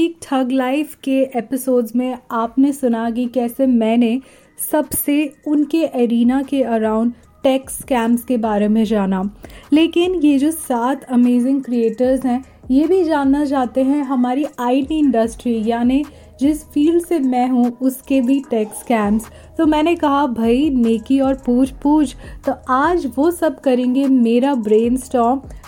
Week thug life के episodes में आपने सुना कि कैसे मैंने सबसे उनके एरिना के अराउंड टेक स्कैम्स के बारे में जाना। लेकिन ये जो सात अमेजिंग क्रिएटर्स हैं, ये भी जानना चाहते हैं हमारी आईटी इंडस्ट्री यानी जिस फ़ील्ड से मैं हूँ, उसके भी टेक स्कैम्स तो मैंने कहा, भाई, नेकी और पूछ पूछ। तो आज वो सब करेंगे मेरा ब्रेन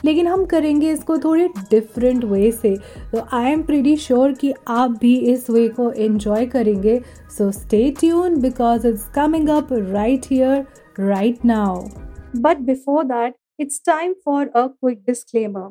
लेकिन हम करेंगे इसको थोड़े डिफरेंट वे से। तो आई एम प्रीटी श्योर कि आप भी इस वे को एंजॉय करेंगे। So stay tune because it's coming up right here right now but before that it's time for a quick disclaimer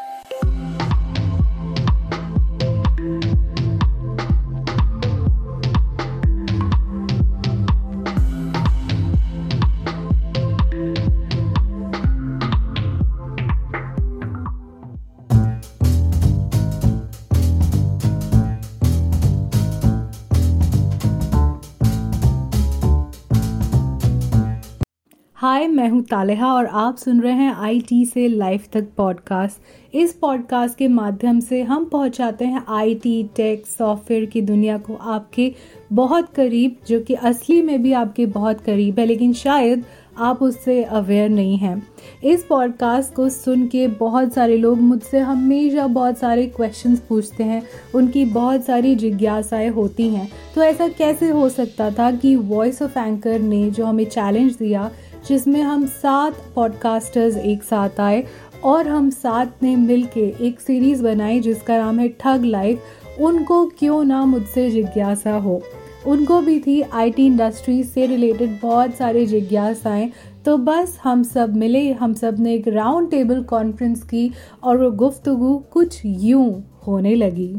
हाय, मैं हूँ तालेहा और आप सुन रहे हैं आईटी से लाइफ तक पॉडकास्ट इस पॉडकास्ट के माध्यम से हम पहुँचाते हैं आईटी टेक सॉफ्टवेयर की दुनिया को आपके बहुत करीब, जो कि असली में भी आपके बहुत करीब है, लेकिन शायद आप उससे अवेयर नहीं हैं। इस पॉडकास्ट को सुन के बहुत सारे लोग मुझसे हमेशा बहुत सारे क्वेश्चंस पूछते हैं। उनकी बहुत सारी जिज्ञासाएँ होती हैं। तो ऐसा कैसे हो सकता था कि वॉइस ऑफ़ एंकर ने जो हमें चैलेंज दिया जिसमें हम सात पॉडकास्टर्स एक साथ आए और हम साथ ने मिल के एक सीरीज़ बनाई जिसका नाम है ठग लाइफ उनको क्यों ना मुझसे जिज्ञासा हो? उनको भी थी आईटी इंडस्ट्री से रिलेटेड बहुत सारे जिज्ञासाएँ। तो बस हम सब मिले, हम सबने एक राउंड टेबल कॉन्फ्रेंस की और वो गुफ्तगु कुछ यूँ होने लगी।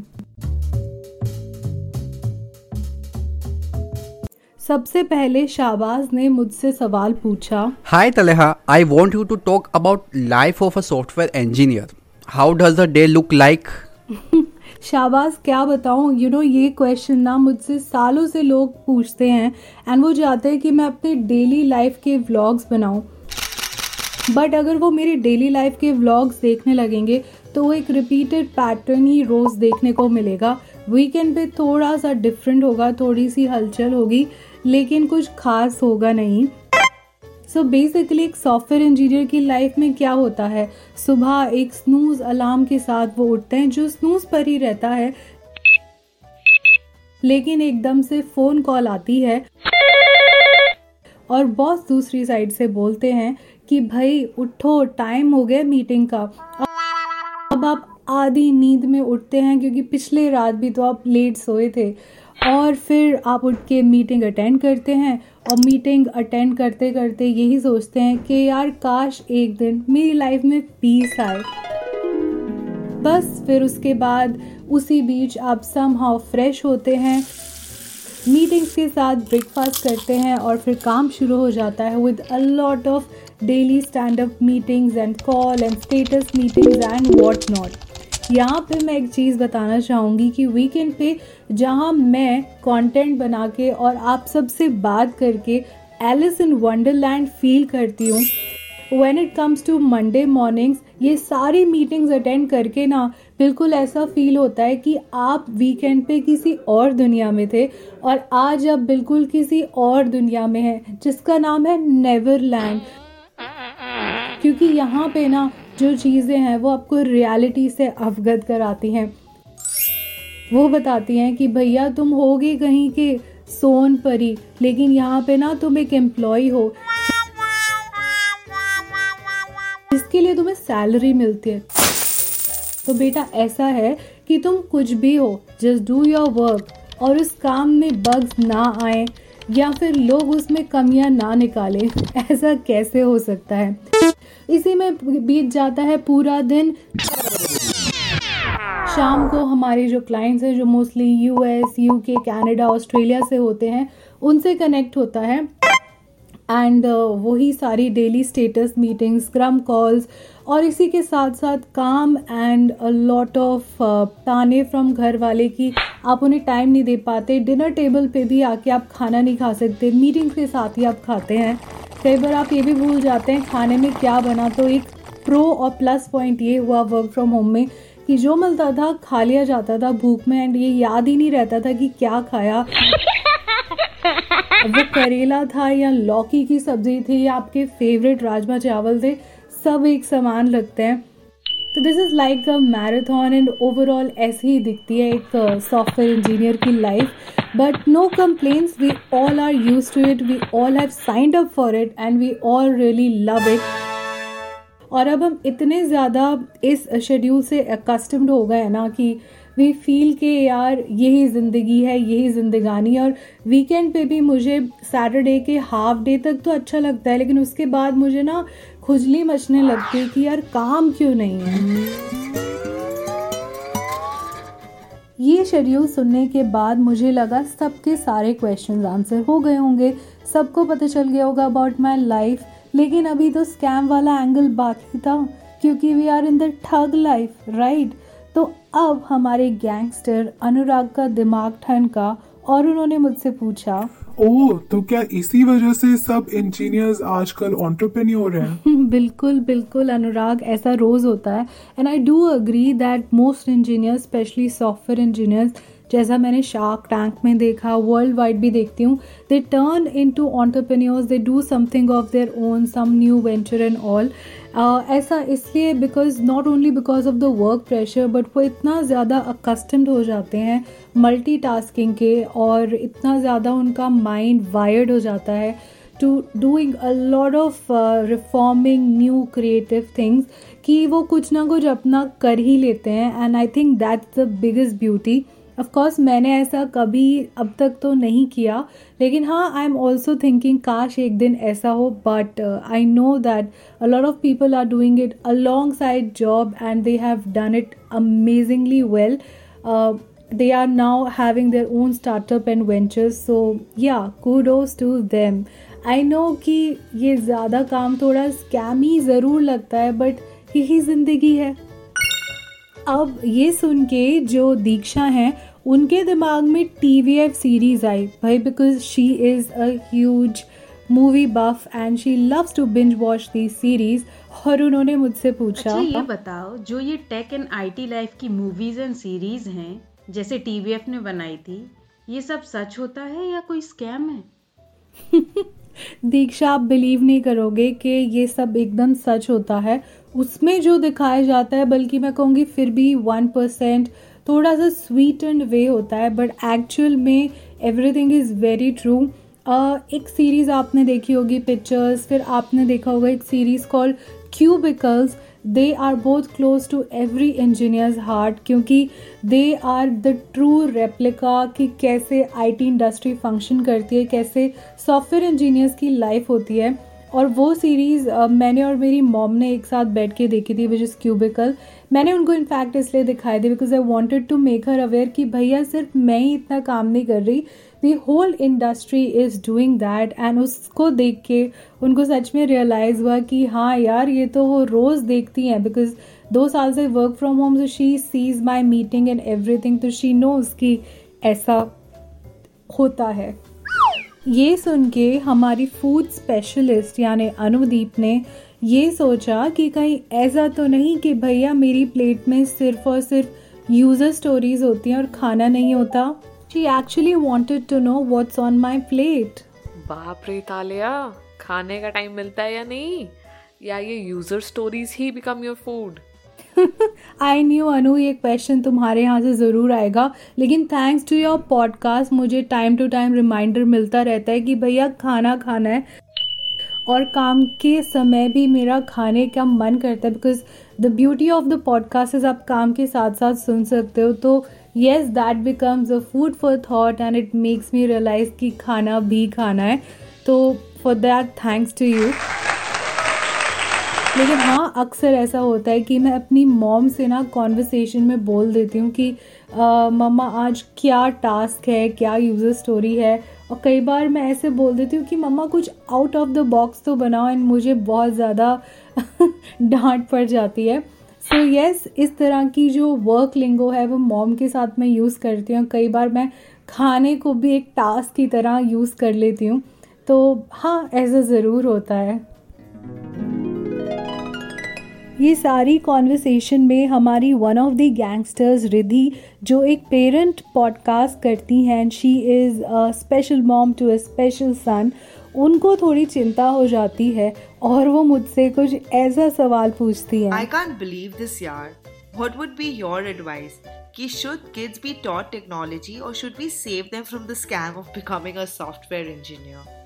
सबसे पहले शाहबाज ने मुझसे सवाल पूछा hi Taleha I want you to talk about life of a software engineer how does the day look like Shahbaz क्या बताऊँ? यू नो ये क्वेश्चन ना मुझसे सालों से लोग पूछते हैं एंड वो चाहते हैं कि मैं अपने डेली लाइफ के व्लॉग्स बनाऊँ। बट अगर वो मेरे डेली लाइफ के व्लॉग्स देखने लगेंगे तो वो एक रिपीटेड पैटर्न ही रोज़ देखने को मिलेगा। वीकेंड पे थोड़ा सा डिफरेंट होगा थोड़ी सी हलचल होगी, लेकिन कुछ खास होगा नहीं। सो so बेसिकली एक सॉफ्टवेयर इंजीनियर की लाइफ में क्या होता है? सुबह एक स्नूज अलार्म के साथ वो उठते हैं, जो स्नूज पर ही रहता है। लेकिन एकदम से फ़ोन कॉल आती है और बॉस दूसरी साइड से बोलते हैं कि, भाई, उठो टाइम हो गया मीटिंग का। अब आप आधी नींद में उठते हैं, क्योंकि पिछले रात भी तो आप लेट सोए थे। और फिर आप उठ के मीटिंग अटेंड करते हैं और मीटिंग अटेंड करते करते यही सोचते हैं कि यार, काश एक दिन मेरी लाइफ में पीस आए। बस फिर उसके बाद उसी बीच आप सम हाउ फ्रेश होते हैं, मीटिंग्स के साथ ब्रेकफास्ट करते हैं और फिर काम शुरू हो जाता है with a lot of daily stand up meetings and call and status meetings and what not यहाँ पे मैं एक चीज़ बताना चाहूँगी कि वीकेंड पे जहाँ मैं कंटेंट बना के और आप सबसे बात करके एलिस इन वंडरलैंड फील करती हूँ। When it comes to Monday mornings ये सारी मीटिंग्स अटेंड करके ना बिल्कुल ऐसा फील होता है कि आप वीकेंड पे किसी और दुनिया में थे और आज आप बिल्कुल किसी और दुनिया में हैं, जिसका नाम है नेवरलैंड क्योंकि यहाँ पे ना जो चीज़ें हैं, वो आपको रियलिटी से अवगत कराती हैं। वो बताती हैं कि भैया, तुम होगे कहीं के सोन परी लेकिन यहाँ पे ना तुम एक एम्प्लॉय हो। इसके लिए तुम्हें सैलरी मिलती है। तो बेटा, ऐसा है कि तुम कुछ भी हो जस्ट डू योर वर्क और उस काम में बग्स ना आए, या फिर लोग उसमें कमियाँ ना निकालें, ऐसा कैसे हो सकता है? इसी में बीत जाता है पूरा दिन। शाम को हमारे जो क्लाइंट्स हैं जो mostly US UK Canada Australia से होते हैं उनसे कनेक्ट होता है। एंड uh, वही सारी daily status meetings scrum calls और इसी के साथ साथ काम एंड अ लॉट ऑफ़ ताने फ्रॉम घर वाले कि आप उन्हें टाइम नहीं दे पाते। डिनर टेबल पे भी आके आप खाना नहीं खा सकते। मीटिंग्स के साथ ही आप खाते हैं। कई बार आप ये भी भूल जाते हैं खाने में क्या बना तो एक प्रो और प्लस पॉइंट ये हुआ वर्क फ्रॉम होम में कि जो मिलता था खा लिया जाता था भूख में एंड ये याद ही नहीं रहता था कि क्या खाया। वो करेला था या लौकी की सब्ज़ी थी या आपके फेवरेट राजमा चावल थे सब एक समान लगते हैं। तो this is like a marathon and overall ऐसे ही दिखती है एक सॉफ्टवेयर uh, इंजीनियर की life but no complains we all are use to it we all have signed up for it and we all really love it और अब हम इतने ज़्यादा इस शेड्यूल से कस्टम्ड हो गए ना कि वी फील के यार यही ज़िंदगी है, यही ज़िंदगानी और वीकेंड पे भी मुझे सैटरडे के हाफ़ डे तक तो अच्छा लगता है, लेकिन उसके बाद मुझे ना खुजली मचने लगती है कि यार काम क्यों नहीं है? ये शेड्यूल सुनने के बाद मुझे लगा सबके सारे क्वेश्चन आंसर हो गए होंगे। सबको पता चल गया होगा अबाउट माई लाइफ लेकिन अभी तो स्कैम वाला एंगल बाकी था, क्योंकि we are in the thug life right तो अब हमारे गैंगस्टर अनुराग का दिमाग ठनका और उन्होंने मुझसे पूछा ओह तो क्या इसी वजह से सब इंजीनियर्स आजकल ऑन्टरप्रेन्योर हैं? बिल्कुल बिल्कुल, अनुराग, ऐसा रोज होता है। And I do agree that most engineers specially software engineers जैसा मैंने शार्क टैंक में देखा वर्ल्ड वाइड भी देखती हूँ। They turn in to entrepreneurs they do something of their own some new venture and all ऐसा इसलिए because not only because of the work pressure but वो इतना ज़्यादा अकस्टम्ड हो जाते हैं मल्टी टास्किंग के और इतना ज़्यादा उनका माइंड वायर्ड हो जाता है to doing a lot of reforming new creative things कि वो कुछ ना कुछ अपना कर ही लेते हैं। And I think that's the biggest beauty of course मैंने ऐसा कभी अब तक तो नहीं किया, लेकिन हाँ आई एम ऑल्सो थिंकिंग काश एक दिन ऐसा हो but I know that a lot of people are doing it alongside job and they have done it amazingly well they are now having their own startup and ventures, so yeah, kudos to them. I know कि ये ज़्यादा काम थोड़ा scammy ज़रूर लगता है but यही ज़िंदगी है। अब ये सुन के जो दीक्षा हैं उनके दिमाग में टी वी एफ़ सीरीज़ आई। भाई because she is a huge movie buff and she loves to binge watch the series और उन्होंने मुझसे पूछा अच्छा ये बताओ जो ये टेक एंड आईटी लाइफ की मूवीज़ एंड सीरीज़ हैं जैसे टीवीएफ ने बनाई थी ये सब सच होता है या कोई स्कैम है? दीक्षा आप बिलीव नहीं करोगे कि ये सब एकदम सच होता है। उसमें जो दिखाया जाता है, बल्कि मैं कहूँगी फिर भी वन परसेंट थोड़ा सा स्वीट एंड वे होता है बट एक्चुअल में एवरीथिंग इज़ वेरी ट्रू एक सीरीज़ आपने देखी होगी पिक्चर्स फिर आपने देखा होगा एक series call cubicles they are both close to every engineers heart क्योंकि they are the true replica कि कैसे आईटी इंडस्ट्री फ़ंक्शन करती है, कैसे सॉफ्टवेयर इंजीनियर्स की लाइफ होती है। और वो सीरीज़ मैंने और मेरी मॉम ने एक साथ बैठ के देखी थी विच इज़ क्यूबिकल मैंने उनको इनफैक्ट इसलिए दिखाई दी because I wanted to make her aware कि भैया सिर्फ़ मैं ही इतना काम नहीं कर रही। The whole industry is doing that and उसको देख के उनको सच में रियलाइज़ हुआ कि हाँ यार, ये तो वो रोज़ देखती हैं बिकॉज़ दो साल से वर्क फ्रॉम होम से she sees my meeting and everything तो शी नोज़ कि ऐसा होता है। ये सुन के हमारी फ़ूड स्पेशलिस्ट यानी अनुदीप ने ये सोचा कि कहीं ऐसा तो नहीं कि भैया मेरी प्लेट में सिर्फ़ और सिर्फ़ यूज़र स्टोरीज होती हैं और खाना नहीं होता। She actually wanted to know what's on my plate बाप रे तालिया, खाने का टाइम मिलता है या नहीं? या ये user stories he become your food I knew Anu ये क्वेश्चन तुम्हारे यहाँ से ज़रूर आएगा। लेकिन थैंक्स टू योर पॉडकास्ट मुझे टाइम टू टाइम रिमाइंडर मिलता रहता है कि भैया खाना खाना है। और काम के समय भी मेरा खाने का मन करता है because the beauty of the podcast is आप काम के साथ साथ सुन सकते हो। तो yes that becomes a food for thought and it makes me realise कि खाना भी खाना है। तो for that thanks to you लेकिन हाँ अक्सर ऐसा होता है कि मैं अपनी मॉम से ना कॉन्वर्सेशन में बोल देती हूँ कि मम्मा आज क्या टास्क है क्या यूज़र स्टोरी है? और कई बार मैं ऐसे बोल देती हूँ कि मम्मा कुछ आउट ऑफ़ द बॉक्स तो बनाओ एंड मुझे बहुत ज़्यादा डांट पड़ जाती है। सो so, यस yes, इस तरह की जो वर्क लिंगो है वो मॉम के साथ मैं यूज़ करती हूँ। कई बार मैं खाने को भी एक टास्क की तरह यूज़ कर लेती हूँ। तो हाँ ऐसा ज़रूर होता है। ये सारी कॉन्वर्सेशन में हमारी one of the gangsters Ridhi जो एक पेरेंट पॉडकास्ट करती हैं she is a special mom to a special son उनको थोड़ी चिंता हो जाती है और वो मुझसे कुछ ऐसा सवाल पूछती है। आई कांट बिलीव दिस यार। What would be your advice कि should kids be taught technology और should we save them from the scam of becoming a software engineer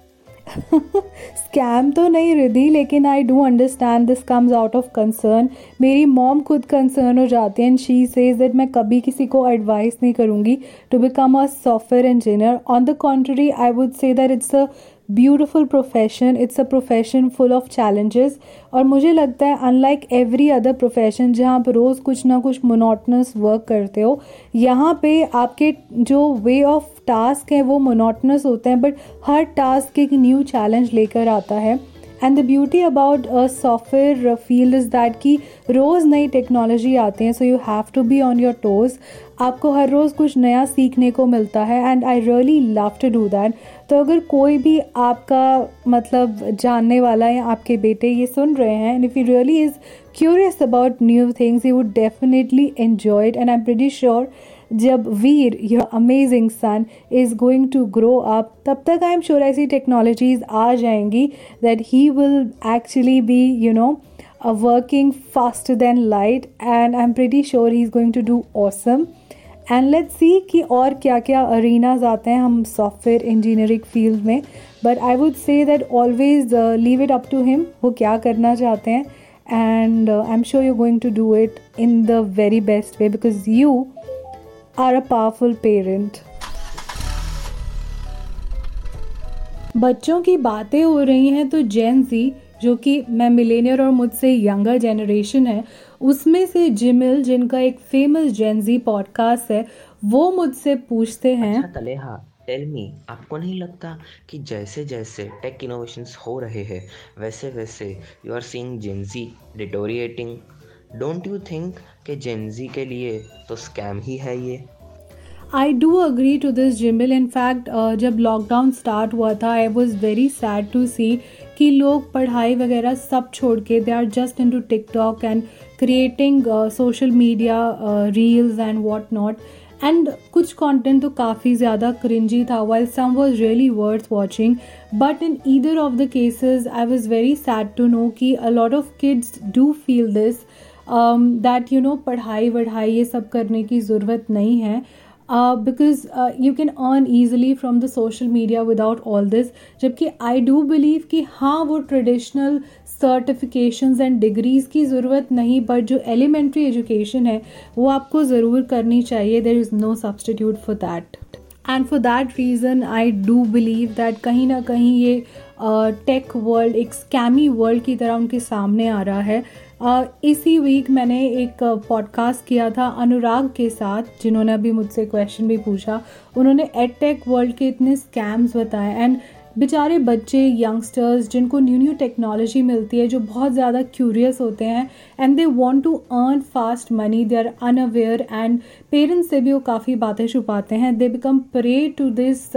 scam तो नहीं रिधि लेकिन I do understand this comes out of concern मेरी mom खुद concern हो जाती है एंड शी सेज दैट मैं कभी किसी को एडवाइस नहीं करूँगी to become a software engineer on the contrary I would say that it's a beautiful profession it's a profession full of challenges और मुझे लगता है अनलाइक एवरी अदर प्रोफेशन जहाँ आप रोज़ कुछ ना कुछ मोनोटनस वर्क करते हो, यहाँ पे आपके जो वे ऑफ़ टास्क हैं, वो मोनोटनस होते हैं बट हर टास्क एक न्यू चैलेंज लेकर आता है. And the beauty about a software field is that कि रोज़ नई टेक्नोलॉजी आती हैं so you have to be on your toes आपको हर रोज़ कुछ नया सीखने को मिलता है and I really love to do that तो अगर कोई भी आपका मतलब जानने वाला या आपके बेटे ये सुन रहे हैं and if you really is curious about new things you would definitely enjoy and I am pretty sure जब Veer your amazing son is going to grow up तब तक आई एम श्योर ऐसी टेक्नोलॉजीज़ आ जाएँगी that he will actually be you know working faster than light and I am pretty sure he is going to do awesome and let's see कि और क्या क्या arenas आते हैं हम सॉफ्टवेयर इंजीनियरिंग फ़ील्ड में। But I would say that always leave it up to him वो क्या करना चाहते हैं। And I am sure you going to do it in the very best way because you are a powerful parent बच्चों की बातें हो रही हैं तो जेन जी जो कि मैं मिलेनियर और मुझसे यंगर जनरेशन है उसमें से जिमिल जिनका एक फ़ेमस जेनजी पॉडकास्ट है वो मुझसे पूछते हैं अच्छा तलेहा टेल मी आपको नहीं लगता कि जैसे जैसे टेक इनोवेशंस हो रहे हैं वैसे वैसे you are seeing Gen Z deteriorating don't you think कि जेनजी के लिए तो स्कैम ही है ये? I do agree to this Jimil in fact जब लॉकडाउन स्टार्ट हुआ था I was very sad to see कि लोग पढ़ाई वगैरह सब छोड़ के they are just into TikTok and creating social media reels and what not and कुछ कंटेंट तो काफ़ी ज़्यादा क्रिंजी था while some was really worth watching but in either of the cases I was very sad to know कि a lot of kids do feel this that you know पढ़ाई वढ़ाई ये सब करने की ज़रूरत नहीं है। Because you can earn easily from the social media without all this जबकि आई डू बिलीव कि हाँ वो ट्रेडिशनल सर्टिफिकेशंस एंड डिग्रीज़ की ज़रूरत नहीं बट जो एलिमेंट्री एजुकेशन है वो आपको ज़रूर करनी चाहिए there is no substitute for that and for that reason I do believe that कहीं ना कहीं ये टेक uh, वर्ल्ड एक स्कैमी वर्ल्ड की तरह उनके सामने आ रहा है इसी वीक मैंने एक पॉडकास्ट किया था अनुराग के साथ, जिन्होंने अभी मुझसे क्वेश्चन भी पूछा। उन्होंने एडटेक वर्ल्ड के इतने स्कैम्स बताए एंड बेचारे बच्चे यंगस्टर्स जिनको न्यू न्यू टेक्नोलॉजी मिलती है, जो बहुत ज़्यादा क्यूरियस होते हैं and they want to earn fast money they are unaware and parents से भी वो काफ़ी बातें छुपाते हैं। They become prey to this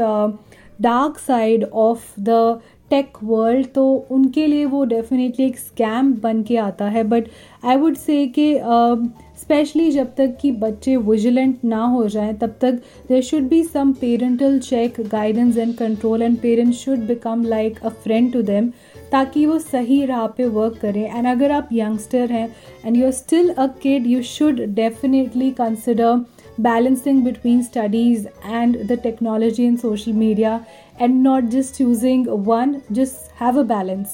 dark side of the tech world तो उनके लिए वो डेफिनेटली एक स्कैम बन के आता है. बट आई वुड से कि स्पेशली जब तक कि बच्चे विजिलेंट ना हो जाएँ, तब तक there should be some parental check guidance and control and parents should become like a friend to them ताकि वो सही राह पे वर्क करें. एंड अगर आप यंगस्टर हैं and you are still a kid you should definitely consider balancing between studies and the technology and social media and not just choosing one, just have a balance.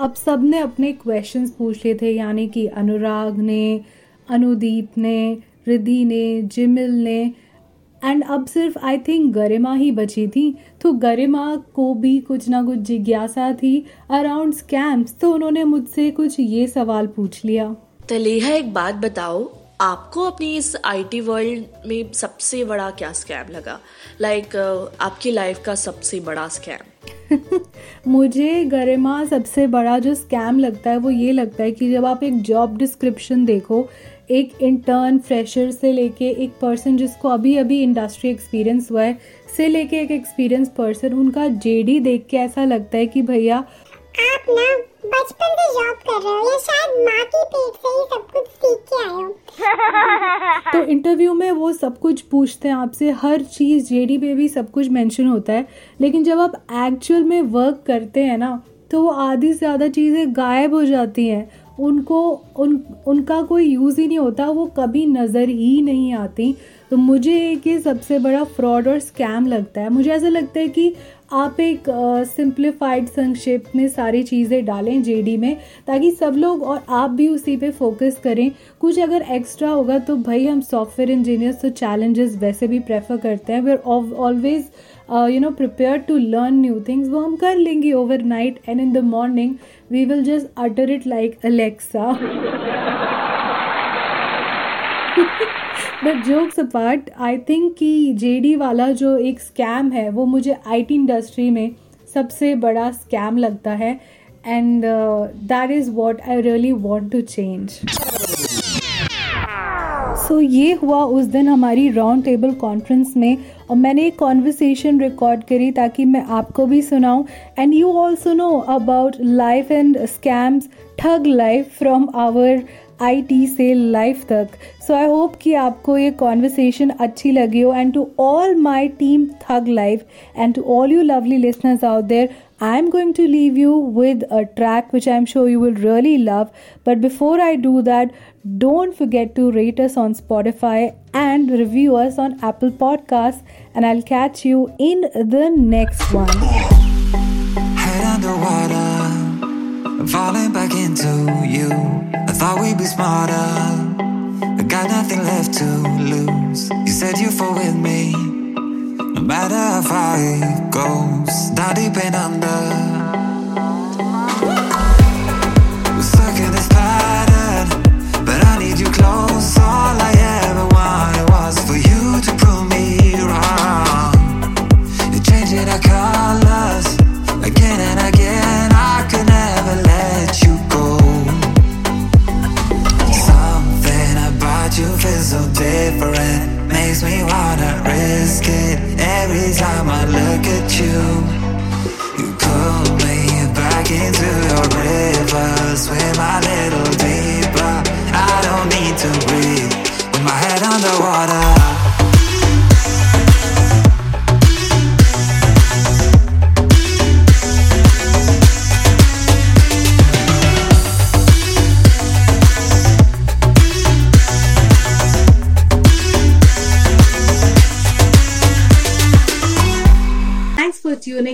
अब सबने अपने questions पूछ लिए थे, यानी कि अनुराग ने, अनुदीप ने, रिद्धि ने, जिमिल ने एंड अब सिर्फ़ आई थिंक गरिमा ही बची थी। तो गरिमा को भी कुछ ना कुछ जिज्ञासा थी अराउंड स्कैम्स तो उन्होंने मुझसे कुछ ये सवाल पूछ लिया। तलेहा, एक बात बताओ आपको अपनी इस आईटी वर्ल्ड में सबसे बड़ा क्या स्कैम लगा? लाइक like, आपकी लाइफ का सबसे बड़ा स्कैम मुझे गरिमा सबसे बड़ा जो स्कैम लगता है वो ये लगता है कि जब आप एक जॉब डिस्क्रिप्शन देखो एक इंटर्न फ्रेशर से लेके एक पर्सन जिसको अभी अभी इंडस्ट्री एक्सपीरियंस हुआ है से लेके एक एक्सपीरियंस पर्सन उनका जेडी देख के ऐसा लगता है कि भैया आप ना बचपन से जॉब कर रहे हो या शायद माँ के पेट से ही सब कुछ सीख के आए हो? तो इंटरव्यू में वो सब कुछ पूछते हैं आपसे हर चीज़ जेडी पे भी सब कुछ मेंशन होता है लेकिन जब आप एक्चुअल में वर्क करते हैं ना तो वो आधी से ज़्यादा चीज़ें गायब हो जाती हैं। उनको उन उनका कोई यूज़ ही नहीं होता वो कभी नज़र ही नहीं आती। तो मुझे एक ये सबसे बड़ा फ्रॉड और स्कैम लगता है। मुझे ऐसा लगता है कि आप एक सिंप्लीफाइड संक्षेप में सारी चीज़ें डालें जेडी में, ताकि सब लोग और आप भी उसी पे फोकस करें। कुछ अगर एक्स्ट्रा होगा तो भाई हम सॉफ्टवेयर इंजीनियर्स तो चैलेंजेस वैसे भी प्रेफर करते हैं। We are always you know prepare to learn new things वो हम कर लेंगे overnight and in the morning we will just utter it like Alexa but jokes apart I think कि जेडी वाला जो एक स्कैम है, वो मुझे आईटी इंडस्ट्री में सबसे बड़ा स्कैम लगता है। And that is what I really want to change so ये हुआ उस दिन हमारी राउंड टेबल कॉन्फ्रेंस में और मैंने एक कॉन्वर्सेशन रिकॉर्ड करी ताकि मैं आपको भी सुनाऊं। And you also know about life and scams ठग लाइफ फ्रॉम आवर आईटी से लाइफ तक। सो आई होप कि आपको ये कॉन्वर्सेशन अच्छी लगी हो। And to all my team thug life and to all you lovely listeners out there I am going to leave you with a track which I am sure you will really love but before I do that don't forget to rate us on Spotify and review us on Apple podcast and I catch you in the next one Underwater. Into you. I thought we'd be smarter. I got nothing left to lose. You said you'd fall with me. No matter how far it goes, down deep and under.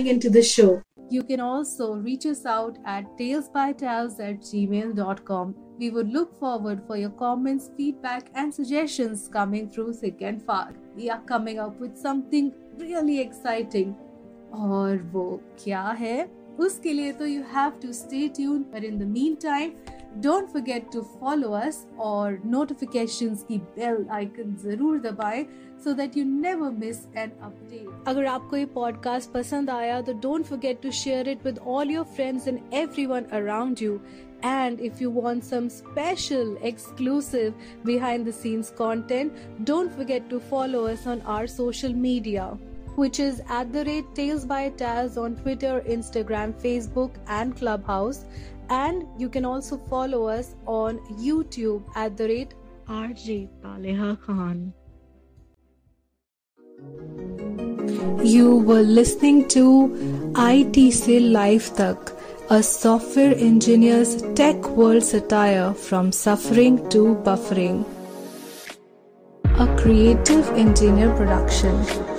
for tuning into the show. You can also reach us out at talesbytales at gmail.com. We would look forward for your comments, feedback, and suggestions coming through thick and fast. We are coming up with something really exciting. और वो क्या है उसके लिए तो you have to stay tuned. But in the meantime, don't forget to follow us और notifications की bell icon जरूर दबाएं so that you never miss an update. अगर आपको ये podcast पसंद आया तो don't forget to share it with all your friends and everyone around you. And if you want some special, exclusive, behind the scenes content, don't forget to follow us on our social media, which is at the rate Tales by Taz on Twitter, Instagram, Facebook, and Clubhouse. and you can also follow us on YouTube at the rate RJ Taleha Khan. You were listening to IT Se Life Tak, a software engineer's tech world satire from suffering to buffering. A creative engineer production.